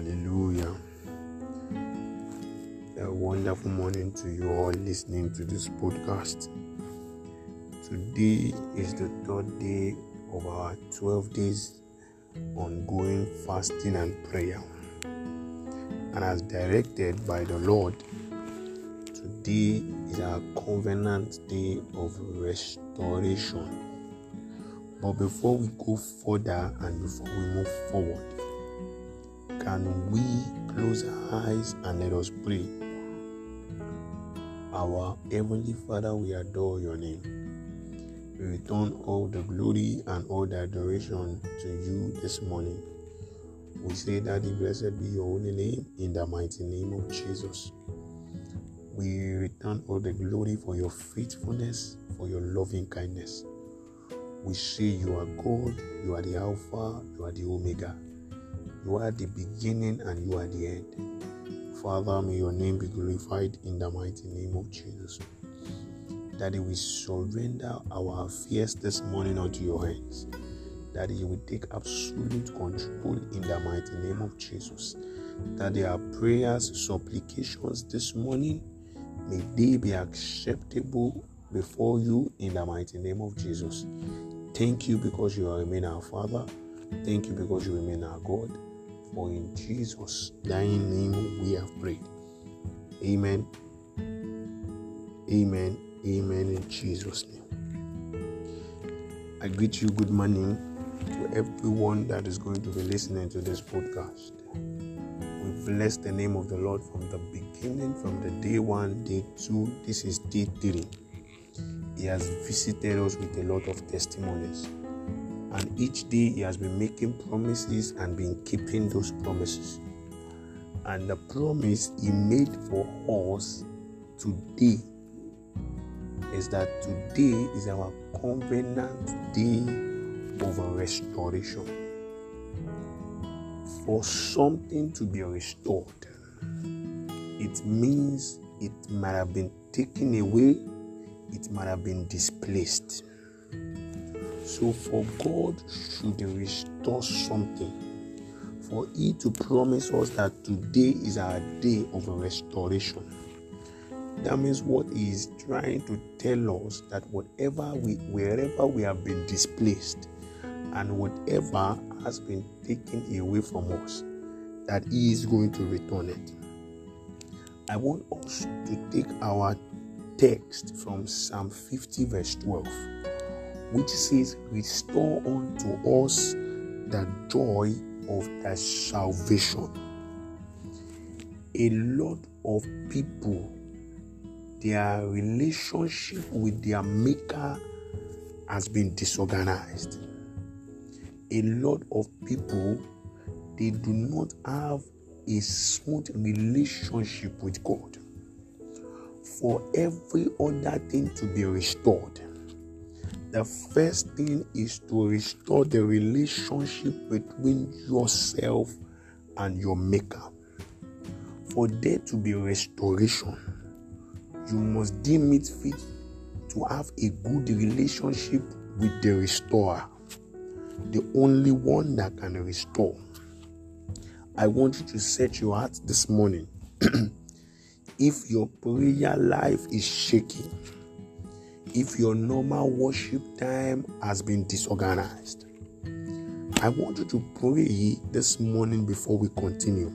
Hallelujah. A wonderful morning to you all listening to this podcast. Today is the third day of our 12 days ongoing fasting and prayer. And as directed by the Lord, today is our covenant day of restoration. But before we go further and before we move forward, can we close our eyes and let us pray? Our Heavenly Father, we adore your name. We return all the glory and all the adoration to you this morning. We say, Daddy, blessed be your holy name in the mighty name of Jesus. We return all the glory for your faithfulness, for your loving kindness. We say you are God, you are the Alpha, you are the Omega. You are the beginning and you are the end. Father, may your name be glorified in the mighty name of Jesus. Daddy, we surrender our affairs this morning unto your hands. Daddy, you will take absolute control in the mighty name of Jesus. Daddy, our prayers, supplications this morning, may they be acceptable before you in the mighty name of Jesus. Thank you because you remain our Father. Thank you because you remain our God. For in Jesus' dying name we have prayed. Amen. Amen. Amen in Jesus' name. I greet you good morning to everyone that is going to be listening to this podcast. We bless the name of the Lord from the beginning, from the day one, day two. This is day three. He has visited us with a lot of testimonies. And each day he has been making promises and been keeping those promises. And the promise he made for us today is that today is our covenant day of restoration. For something to be restored, it means it might have been taken away, it might have been displaced. So, for God should restore something, for He to promise us that today is our day of restoration, that means what He is trying to tell us that whatever we, wherever we have been displaced, and whatever has been taken away from us, that He is going to return it. I want us to take our text from Psalm 50, verse 12 which says, Restore unto us the joy of thy salvation. A lot of people, their relationship with their Maker has been disorganized. A lot of people, they do not have a smooth relationship with God. For every other thing to be restored, the first thing is to restore the relationship between yourself and your maker. For there to be restoration, you must deem it fit to have a good relationship with the restorer, the only one that can restore. I want you to set your heart this morning. if your prayer life is shaky, if your normal worship time has been disorganized. I want you to pray this morning before we continue.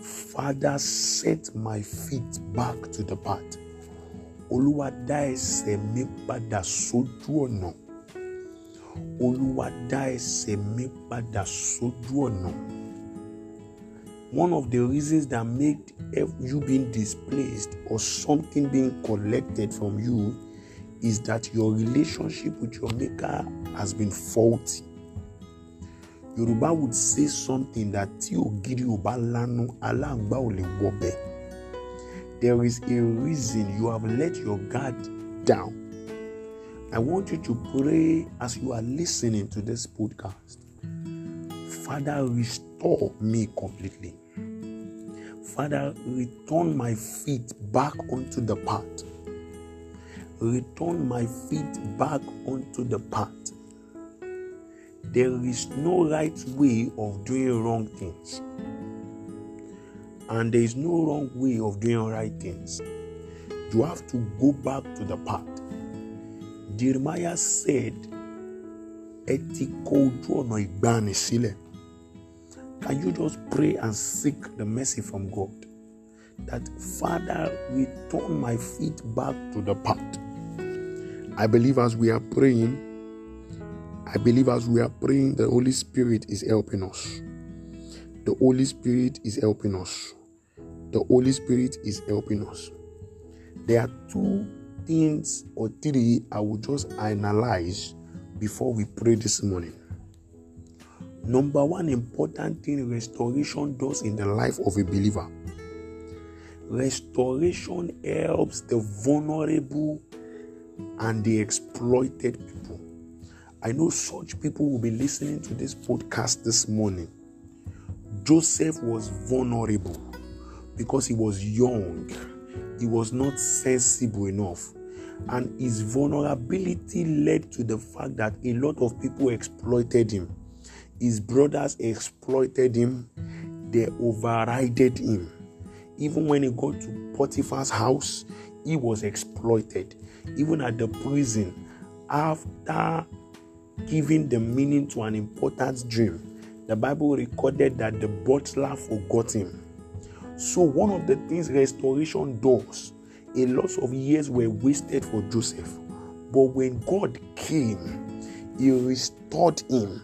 Father, set my feet back to the path. Olúwa dá ẹsẹ̀ mi padà sójú ọ̀nà. Olúwa dá ẹsẹ̀ mi padà sójú ọ̀nà. One of the reasons that made you being displaced or something being collected from you is that your relationship with your maker has been faulty. Yoruba would say something that tí ògiri ò lanu aláǹgbá ò lè wọbẹ̀. There is a reason you have let your guard down. I want you to pray as you are listening to this podcast. Father, restore me completely. Father, return my feet back onto the path return my feet back onto the path. There is no right way of doing wrong things. and there is no wrong way of doing right things. You have to go back to the path. Jeremiah said, Can you just pray and seek the mercy from God? That Father, return my feet back to the path. I believe as we are praying, I believe as we are praying, the Holy Spirit is helping us. The Holy Spirit is helping us. The Holy Spirit is helping us. There are two things or three I will just analyze before we pray this morning. Number one important thing restoration does in the life of a believer restoration helps the vulnerable and the exploited people. I know such people will be listening to this podcast this morning. Joseph was vulnerable because he was young, he was not sensible enough. And his vulnerability led to the fact that a lot of people exploited him. His brothers exploited him, they overrided him. Even when he got to Potiphar's house, he was exploited. Even at the prison, after giving the meaning to an important dream, the Bible recorded that the butler forgot him. So, one of the things restoration does, a lot of years were wasted for Joseph. But when God came, He restored him.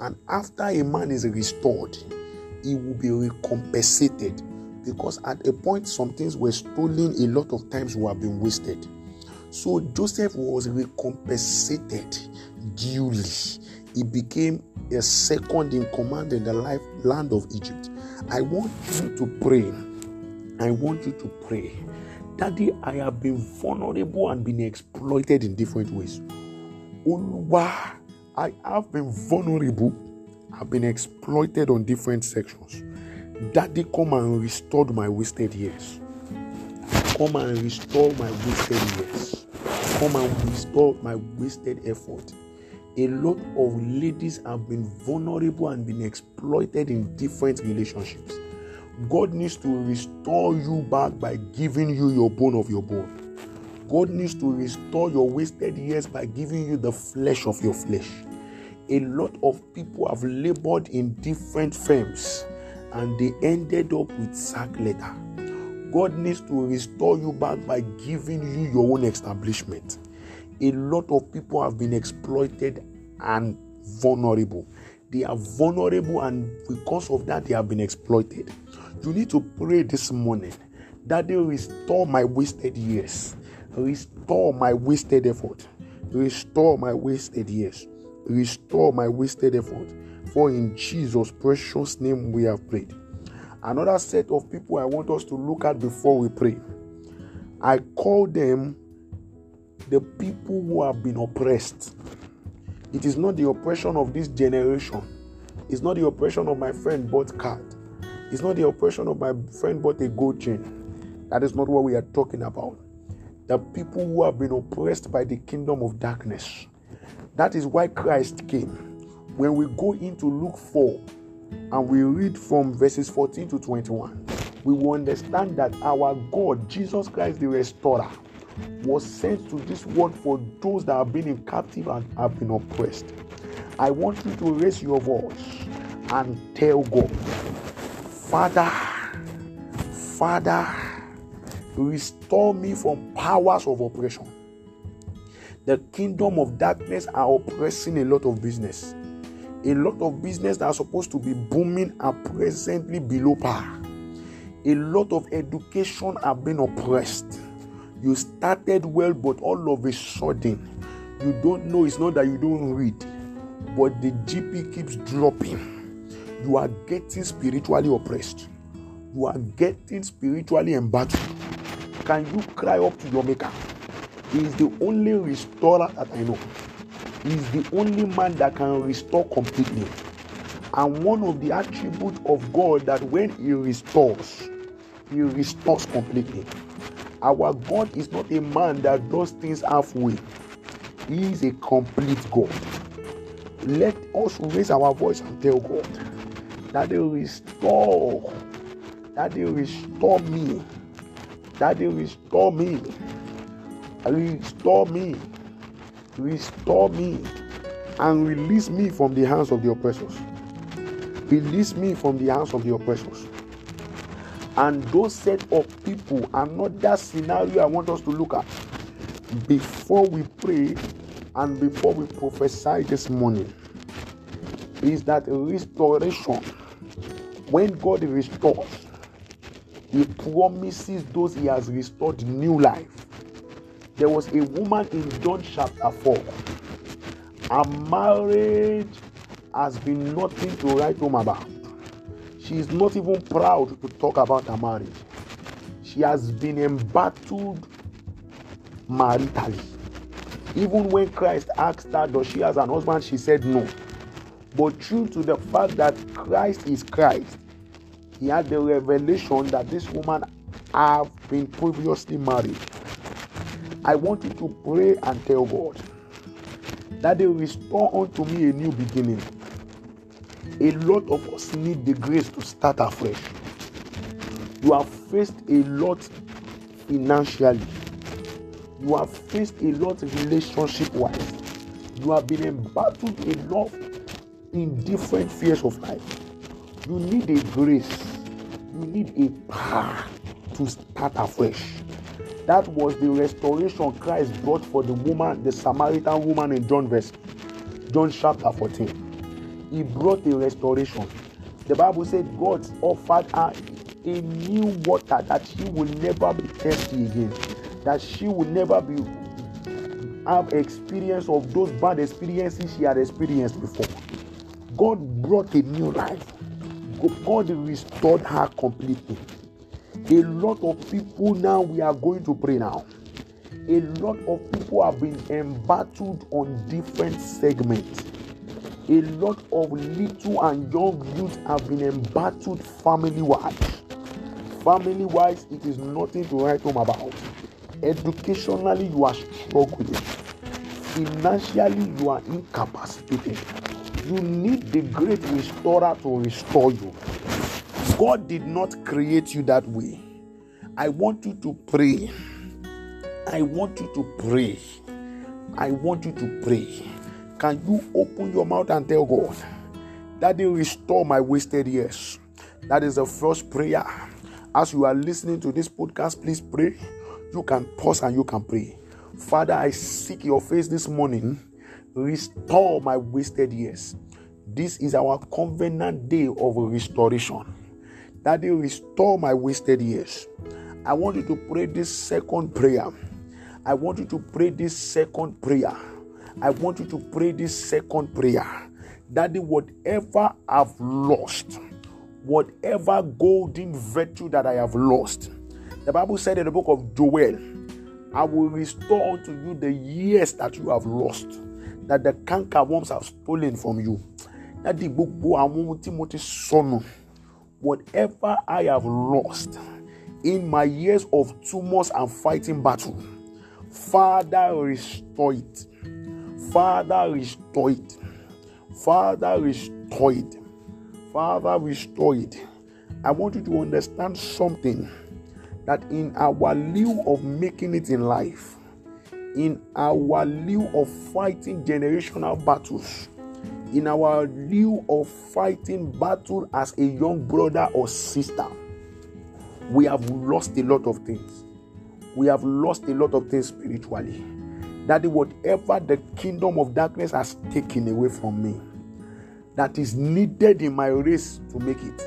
And after a man is restored, he will be recompensated because at a point some things were stolen a lot of times were being wasted so joseph was recompensated duly. He became a second in command in the life, land of egypt. I want you to pray. I want you to pray. Daddy i have been vulnerable and been exploited in different ways. Oluwa, i have been vulnerable i've been exploited on different sections. Daddy, come and restore my wasted years. Come and restore my wasted years. Come and restore my wasted effort. A lot of ladies have been vulnerable and been exploited in different relationships. God needs to restore you back by giving you your bone of your bone. God needs to restore your wasted years by giving you the flesh of your flesh. A lot of people have labored in different firms and they ended up with sack letter. God needs to restore you back by giving you your own establishment. A lot of people have been exploited and vulnerable. They are vulnerable, and because of that, they have been exploited. You need to pray this morning that they restore my wasted years, restore my wasted effort, restore my wasted years, restore my wasted effort for in Jesus' precious name we have prayed. Another set of people I want us to Luke at before we pray. I call them the people who have been oppressed. It is not the oppression of this generation. It's not the oppression of my friend bought card. It's not the oppression of my friend bought a gold chain. That is not what we are talking about. The people who have been oppressed by the kingdom of darkness. That is why Christ came when we go in to look 4 and we read from verses 14 to 21, we will understand that our God, Jesus Christ the restorer, was sent to this world for those that have been in captive and have been oppressed. I want you to raise your voice and tell God, Father, Father, restore me from powers of oppression. The kingdom of darkness are oppressing a lot of business a lot of business that are supposed to be booming are presently below par. A lot of education have been oppressed. You started well, but all of a sudden, you don't know. It's not that you don't read, but the GP keeps dropping. You are getting spiritually oppressed. You are getting spiritually embattled. Can you cry up to your maker? He is the only restorer that I know. He is the only man that can restore completely. And one of the attributes of God that when He restores, He restores completely. Our God is not a man that does things halfway, He is a complete God. Let us raise our voice and tell God that He restore Daddy, restore me. Daddy, restore me. Restore me. Restore me. And release me from the hands of the oppressors. Release me from the hands of the oppressors. And those set of people, another scenario I want us to look at before we pray and before we prophesy this morning is that restoration. When God restores, He promises those He has restored new life. There was a woman in John chapter 4. Her marriage has been nothing to write home about. She is not even proud to talk about her marriage. She has been embattled maritally. Even when Christ asked her, Does she has an husband? She said no. But true to the fact that Christ is Christ, he had the revelation that this woman have been previously married. I want you to pray and tell God that they restore unto me a new beginning. A lot of us need the grace to start afresh. You have faced a lot financially. You have faced a lot relationship wise. You have been embattled a lot in different spheres of life. You need a grace. You need a power to start afresh. That was the restoration Christ brought for the woman, the Samaritan woman in John verse, John chapter 14. He brought the restoration. The Bible said God offered her a new water that she will never be thirsty again, that she will never be have experience of those bad experiences she had experienced before. God brought a new life. God restored her completely. A lot of people now, we are going to pray now. A lot of people have been embattled on different segments. A lot of little and young youth have been embattled family wise. Family wise, it is nothing to write home about. Educationally, you are struggling. Financially, you are incapacitated. You need the great restorer to restore you. God did not create you that way. I want you to pray. I want you to pray. I want you to pray. Can you open your mouth and tell God that He restore my wasted years? That is the first prayer. As you are listening to this podcast, please pray. You can pause and you can pray. Father, I seek your face this morning. Restore my wasted years. This is our covenant day of restoration. They restore my wasted years. I want you to pray this second prayer. I want you to pray this second prayer. I want you to pray this second prayer. That whatever I've lost, whatever golden virtue that I have lost, the Bible said in the book of Joel, I will restore unto you the years that you have lost, that the canker worms have stolen from you. Book whatever I have lost in my years of tumults and fighting battle, Father, restore it. Father, restore it. Father, restore it. Father, restore it. I want you to understand something that in our lieu of making it in life, in our lieu of fighting generational battles, in our lieu of fighting battle as a young brother or sister, we have lost a lot of things. We have lost a lot of things spiritually. That whatever the kingdom of darkness has taken away from me, that is needed in my race to make it,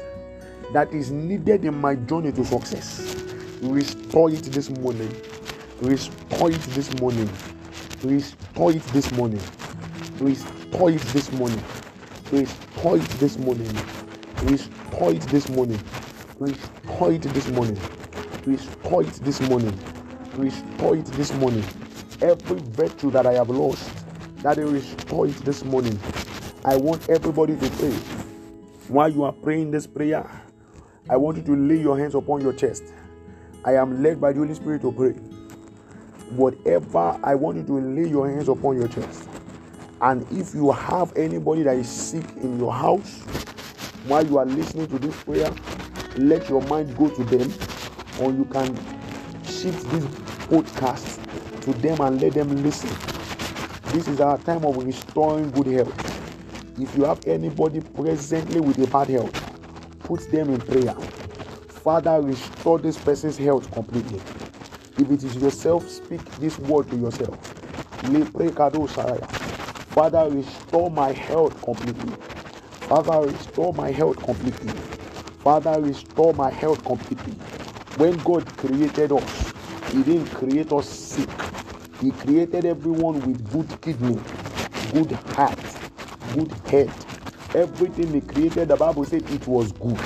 that is needed in my journey to success Restore it this morning. Restore it this morning. Restore it this morning. Restore it this morning. Restore it this morning. Restore it this morning. Restore it this morning. Restore it this morning. Restore it this morning. Every virtue that I have lost, that I restore it this morning. I want everybody to pray. While you are praying this prayer, I want you to lay your hands upon your chest. I am led by the Holy Spirit to pray. Whatever I want you to lay your hands upon your chest. And if you have anybody that is sick in your house while you are listening to this prayer, let your mind go to them, or you can shift this podcast to them and let them listen. This is our time of restoring good health. If you have anybody presently with a bad health, put them in prayer. Father, restore this person's health completely. If it is yourself, speak this word to yourself. Father, restore my health completely. Father, restore my health completely. Father, restore my health completely. When God created us, He didn't create us sick. He created everyone with good kidney, good heart, good head. Everything He created, the Bible said it was good.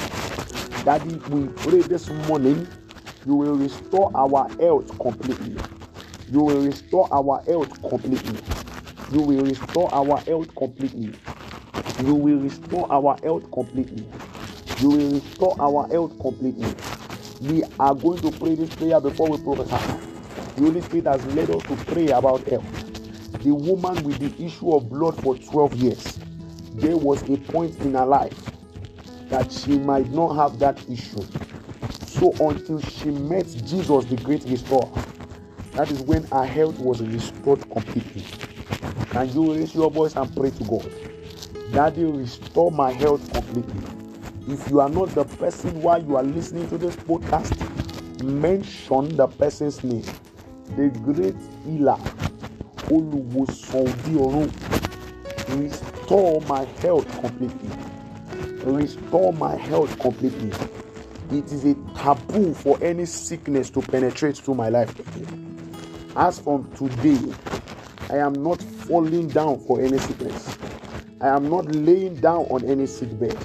Daddy, we pray this morning, you will restore our health completely. You will restore our health completely. You will restore our health completely. You will restore our health completely. You will restore our health completely. We are going to pray this prayer before we prophesy. The Holy Spirit has led us to pray about health. The woman with the issue of blood for 12 years, there was a point in her life that she might not have that issue. So until she met Jesus, the great restorer, that is when her health was restored completely. Can you raise your voice and pray to God? Daddy, restore my health completely. If you are not the person while you are listening to this podcast, mention the person's name. The great healer, Oluwosan Restore my health completely. Restore my health completely. It is a taboo for any sickness to penetrate through my life. As from today, I am not falling down for any sickness. I am not laying down on any sick bed.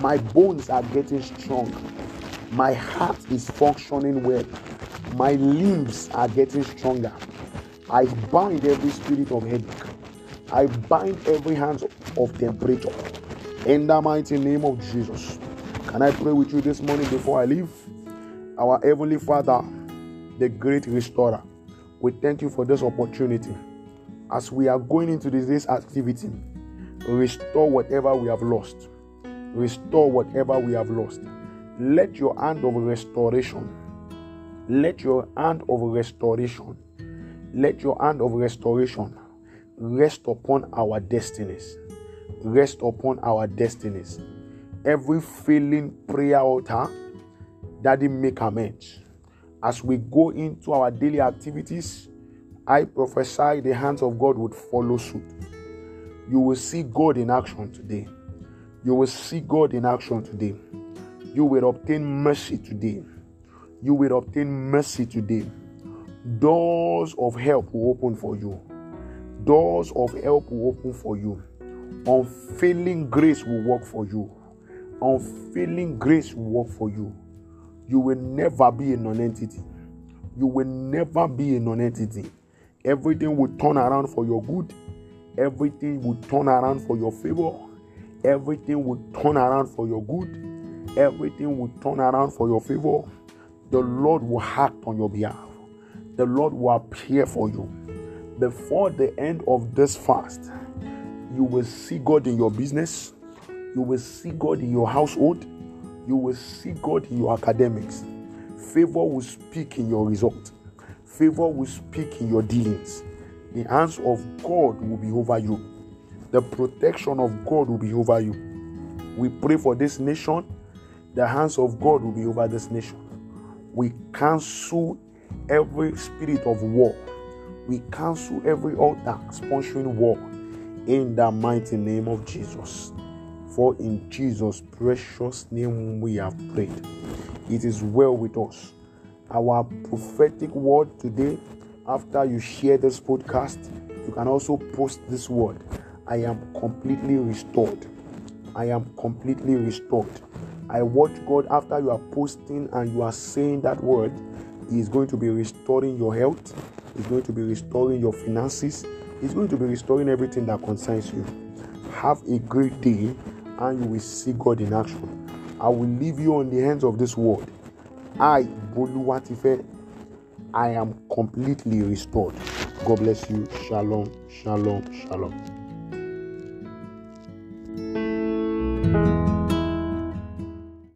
My bones are getting strong. My heart is functioning well. My limbs are getting stronger. I bind every spirit of headache. I bind every hand of temperature. In the mighty name of Jesus. Can I pray with you this morning before I leave? Our Heavenly Father, the great restorer, we thank you for this opportunity as we are going into this activity, restore whatever we have lost. Restore whatever we have lost. Let your hand of restoration, let your hand of restoration, let your hand of restoration rest upon our destinies. Rest upon our destinies. Every failing prayer altar, Daddy, make amends. As we go into our daily activities, I prophesy the hands of God would follow suit. You will see God in action today. You will see God in action today. You will obtain mercy today. You will obtain mercy today. Doors of help will open for you. Doors of help will open for you. Unfailing grace will work for you. Unfailing grace will work for you. You will never be a non-entity. You will never be a non-entity. Everything will turn around for your good. Everything will turn around for your favor. Everything will turn around for your good. Everything will turn around for your favor. The Lord will act on your behalf. The Lord will appear for you. Before the end of this fast, you will see God in your business. You will see God in your household. You will see God in your academics. Favor will speak in your result favor will speak in your dealings. The hands of God will be over you. The protection of God will be over you. We pray for this nation. The hands of God will be over this nation. We cancel every spirit of war. We cancel every altar sponsoring war in the mighty name of Jesus. For in Jesus' precious name we have prayed. It is well with us our prophetic word today. After you share this podcast, you can also post this word I am completely restored. I am completely restored. I watch God after you are posting and you are saying that word. He is going to be restoring your health, He's going to be restoring your finances, He's going to be restoring everything that concerns you. Have a great day and you will see God in action. I will leave you on the hands of this word. I, Boluwatife, I am completely restored. God bless you. Shalom, shalom, shalom.